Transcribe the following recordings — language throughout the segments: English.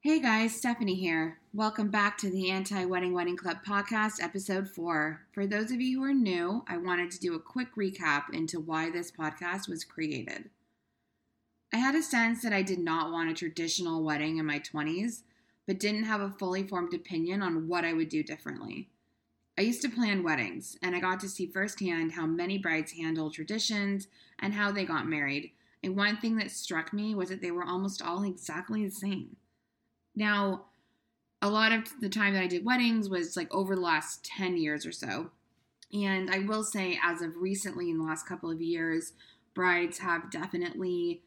Hey guys, Stephanie here. Welcome back to the Anti Wedding Wedding Club podcast, episode four. For those of you who are new, I wanted to do a quick recap into why this podcast was created. I had a sense that I did not want a traditional wedding in my 20s, but didn't have a fully formed opinion on what I would do differently. I used to plan weddings, and I got to see firsthand how many brides handle traditions and how they got married. And one thing that struck me was that they were almost all exactly the same. Now, a lot of the time that I did weddings was like over the last 10 years or so. And I will say, as of recently, in the last couple of years, brides have definitely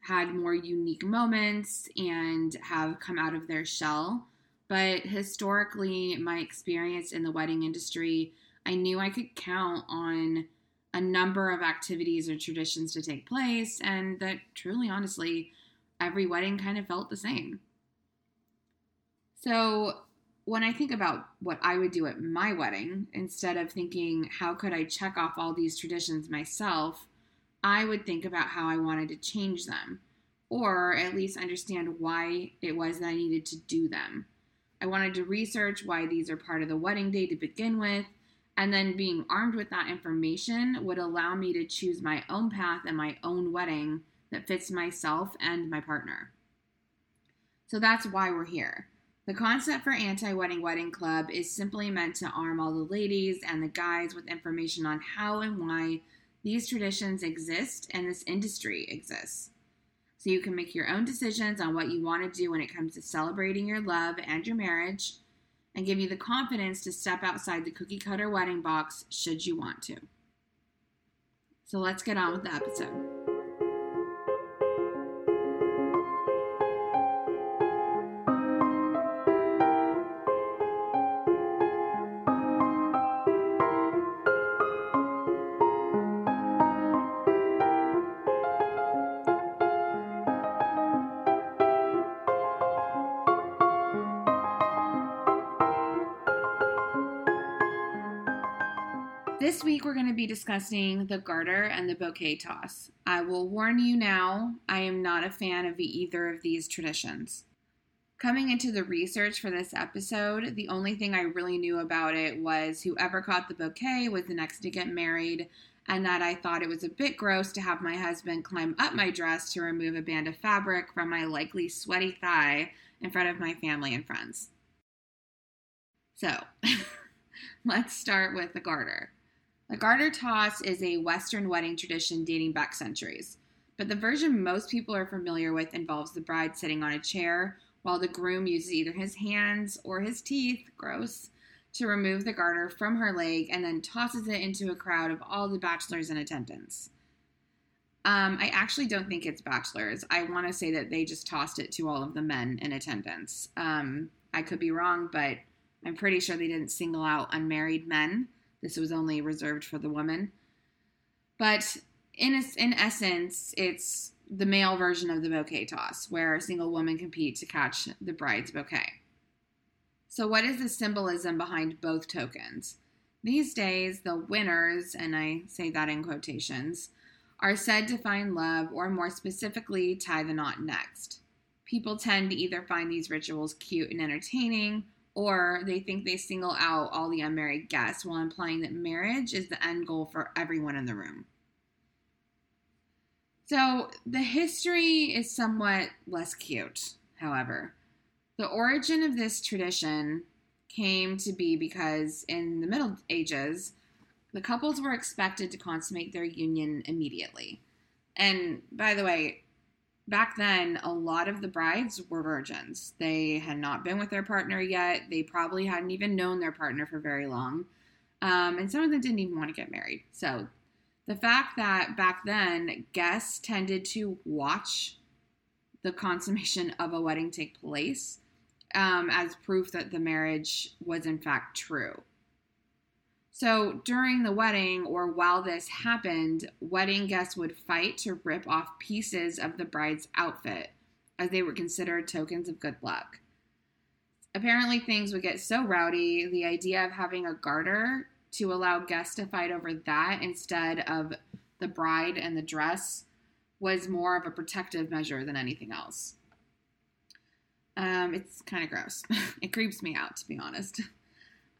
had more unique moments and have come out of their shell. But historically, my experience in the wedding industry, I knew I could count on a number of activities or traditions to take place, and that truly, honestly, every wedding kind of felt the same. So, when I think about what I would do at my wedding, instead of thinking, how could I check off all these traditions myself, I would think about how I wanted to change them, or at least understand why it was that I needed to do them. I wanted to research why these are part of the wedding day to begin with, and then being armed with that information would allow me to choose my own path and my own wedding that fits myself and my partner. So that's why we're here. The concept for Anti Wedding Wedding Club is simply meant to arm all the ladies and the guys with information on how and why these traditions exist and this industry exists. So you can make your own decisions on what you want to do when it comes to celebrating your love and your marriage and give you the confidence to step outside the cookie cutter wedding box should you want to. So let's get on with the episode. This week, we're going to be discussing the garter and the bouquet toss. I will warn you now, I am not a fan of either of these traditions. Coming into the research for this episode, the only thing I really knew about it was whoever caught the bouquet was the next to get married, and that I thought it was a bit gross to have my husband climb up my dress to remove a band of fabric from my likely sweaty thigh in front of my family and friends. So, let's start with the garter. The garter toss is a Western wedding tradition dating back centuries, but the version most people are familiar with involves the bride sitting on a chair while the groom uses either his hands or his teeth, gross, to remove the garter from her leg and then tosses it into a crowd of all the bachelors in attendance. Um, I actually don't think it's bachelors. I want to say that they just tossed it to all of the men in attendance. Um, I could be wrong, but I'm pretty sure they didn't single out unmarried men. This was only reserved for the woman. But in, in essence, it's the male version of the bouquet toss, where a single woman competes to catch the bride's bouquet. So, what is the symbolism behind both tokens? These days, the winners, and I say that in quotations, are said to find love or more specifically tie the knot next. People tend to either find these rituals cute and entertaining or they think they single out all the unmarried guests while implying that marriage is the end goal for everyone in the room. So the history is somewhat less cute, however. The origin of this tradition came to be because in the Middle Ages, the couples were expected to consummate their union immediately. And by the way, back then, a lot of the brides were virgins. They had not been with their partner yet. They probably hadn't even known their partner for very long. Um, and some of them didn't even want to get married. So the fact that back then guests tended to watch the consummation of a wedding take place um, as proof that the marriage was in fact true. So during the wedding or while this happened, wedding guests would fight to rip off pieces of the bride's outfit as they were considered tokens of good luck. Apparently, things would get so rowdy, the idea of having a garter to allow guests to fight over that instead of the bride and the dress was more of a protective measure than anything else. Um, it's kind of gross. it creeps me out, to be honest.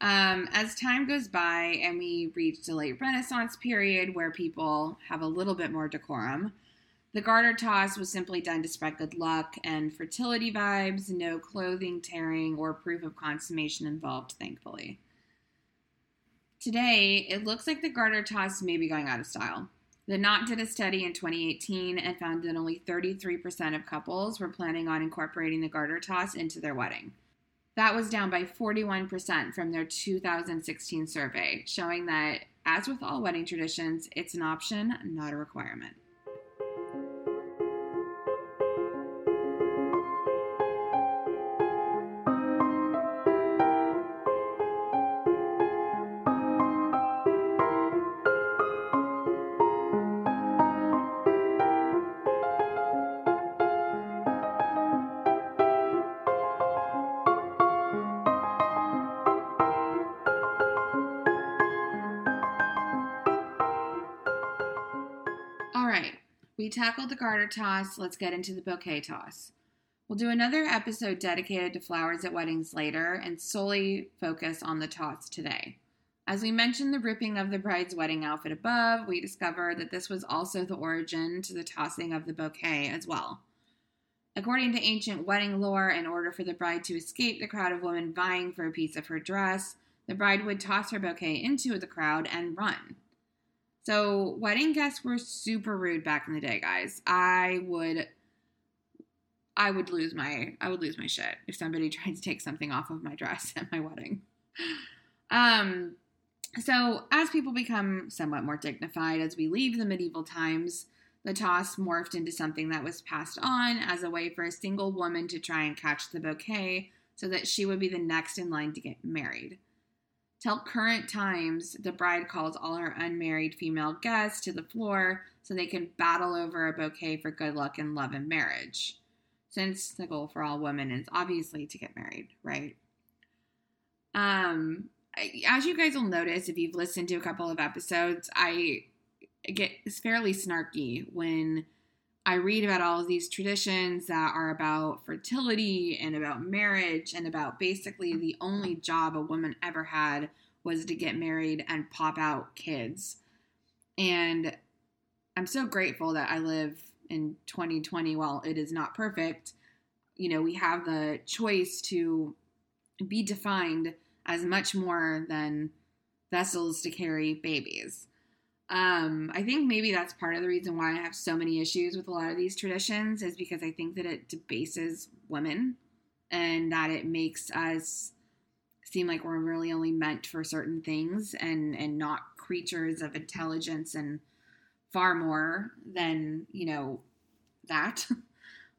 Um, as time goes by and we reach the late Renaissance period where people have a little bit more decorum, the garter toss was simply done to spread good luck and fertility vibes, no clothing tearing or proof of consummation involved, thankfully. Today, it looks like the garter toss may be going out of style. The Knot did a study in 2018 and found that only 33% of couples were planning on incorporating the garter toss into their wedding. That was down by 41% from their 2016 survey, showing that, as with all wedding traditions, it's an option, not a requirement. We tackled the garter toss. Let's get into the bouquet toss. We'll do another episode dedicated to flowers at weddings later and solely focus on the toss today. As we mentioned the ripping of the bride's wedding outfit above, we discovered that this was also the origin to the tossing of the bouquet as well. According to ancient wedding lore, in order for the bride to escape the crowd of women vying for a piece of her dress, the bride would toss her bouquet into the crowd and run. So wedding guests were super rude back in the day, guys. I would I would lose my I would lose my shit if somebody tried to take something off of my dress at my wedding. Um so as people become somewhat more dignified as we leave the medieval times, the toss morphed into something that was passed on as a way for a single woman to try and catch the bouquet so that she would be the next in line to get married. Till current times, the bride calls all her unmarried female guests to the floor so they can battle over a bouquet for good luck in love and marriage. Since the goal for all women is obviously to get married, right? Um, as you guys will notice if you've listened to a couple of episodes, I get fairly snarky when I read about all of these traditions that are about fertility and about marriage and about basically the only job a woman ever had was to get married and pop out kids. And I'm so grateful that I live in 2020 while it is not perfect. You know, we have the choice to be defined as much more than vessels to carry babies. Um, I think maybe that's part of the reason why I have so many issues with a lot of these traditions is because I think that it debases women and that it makes us seem like we're really only meant for certain things and and not creatures of intelligence and far more than you know that.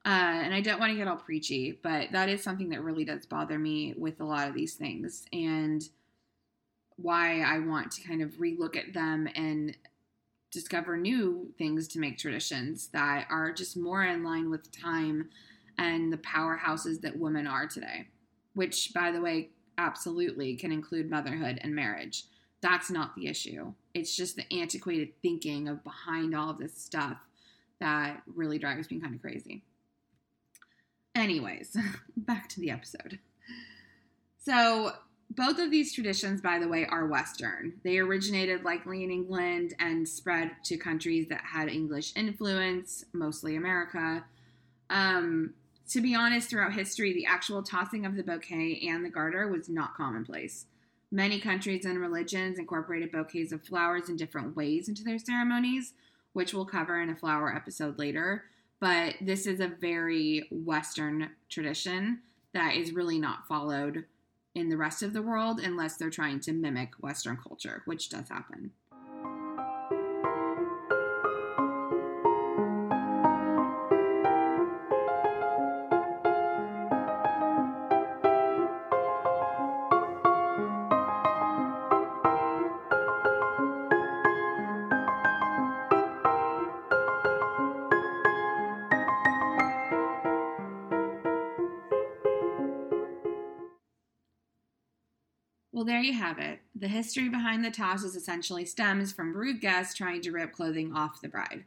Uh, and I don't want to get all preachy, but that is something that really does bother me with a lot of these things. And why I want to kind of relook at them and discover new things to make traditions that are just more in line with time and the powerhouses that women are today. Which, by the way, absolutely can include motherhood and marriage. That's not the issue. It's just the antiquated thinking of behind all of this stuff that really drives me kind of crazy. Anyways, back to the episode. So, both of these traditions, by the way, are Western. They originated likely in England and spread to countries that had English influence, mostly America. Um, to be honest, throughout history, the actual tossing of the bouquet and the garter was not commonplace. Many countries and religions incorporated bouquets of flowers in different ways into their ceremonies, which we'll cover in a flower episode later. But this is a very Western tradition that is really not followed in the rest of the world unless they're trying to mimic Western culture, which does happen. Well, there you have it. The history behind the tosses essentially stems from rude guests trying to rip clothing off the bride.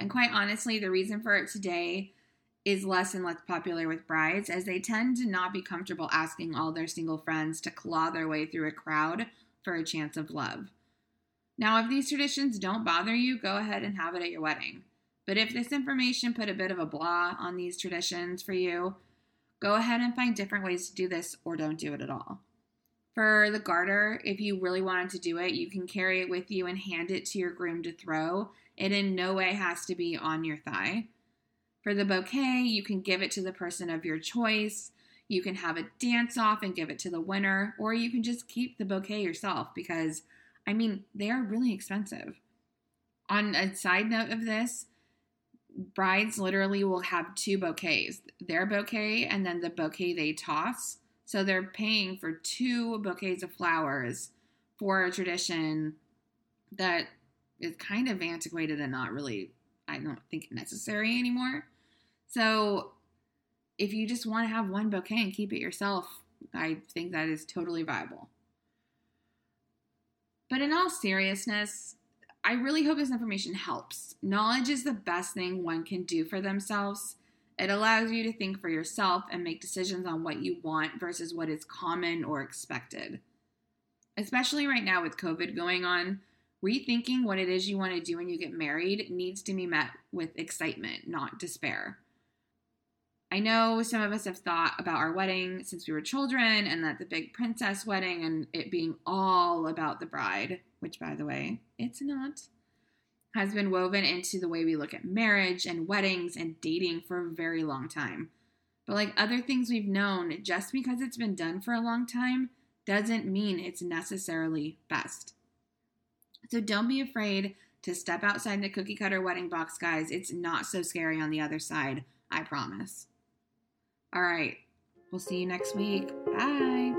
And quite honestly, the reason for it today is less and less popular with brides as they tend to not be comfortable asking all their single friends to claw their way through a crowd for a chance of love. Now, if these traditions don't bother you, go ahead and have it at your wedding. But if this information put a bit of a blah on these traditions for you, go ahead and find different ways to do this or don't do it at all. For the garter, if you really wanted to do it, you can carry it with you and hand it to your groom to throw. It in no way has to be on your thigh. For the bouquet, you can give it to the person of your choice. You can have a dance off and give it to the winner, or you can just keep the bouquet yourself because, I mean, they are really expensive. On a side note of this, brides literally will have two bouquets their bouquet and then the bouquet they toss. So they're paying for two bouquets of flowers for a tradition that is kind of antiquated and not really, I don't think, necessary anymore. So if you just want to have one bouquet and keep it yourself, I think that is totally viable. But in all seriousness, I really hope this information helps. Knowledge is the best thing one can do for themselves. It allows you to think for yourself and make decisions on what you want versus what is common or expected. Especially right now with COVID going on, rethinking what it is you want to do when you get married needs to be met with excitement, not despair. I know some of us have thought about our wedding since we were children and that the big princess wedding and it being all about the bride, which by the way, it's not has been woven into the way we look at marriage and weddings and dating for a very long time. But like other things we've known, just because it's been done for a long time doesn't mean it's necessarily best. So don't be afraid to step outside the cookie cutter wedding box, guys. It's not so scary on the other side, I promise. All right, we'll see you next week. Bye.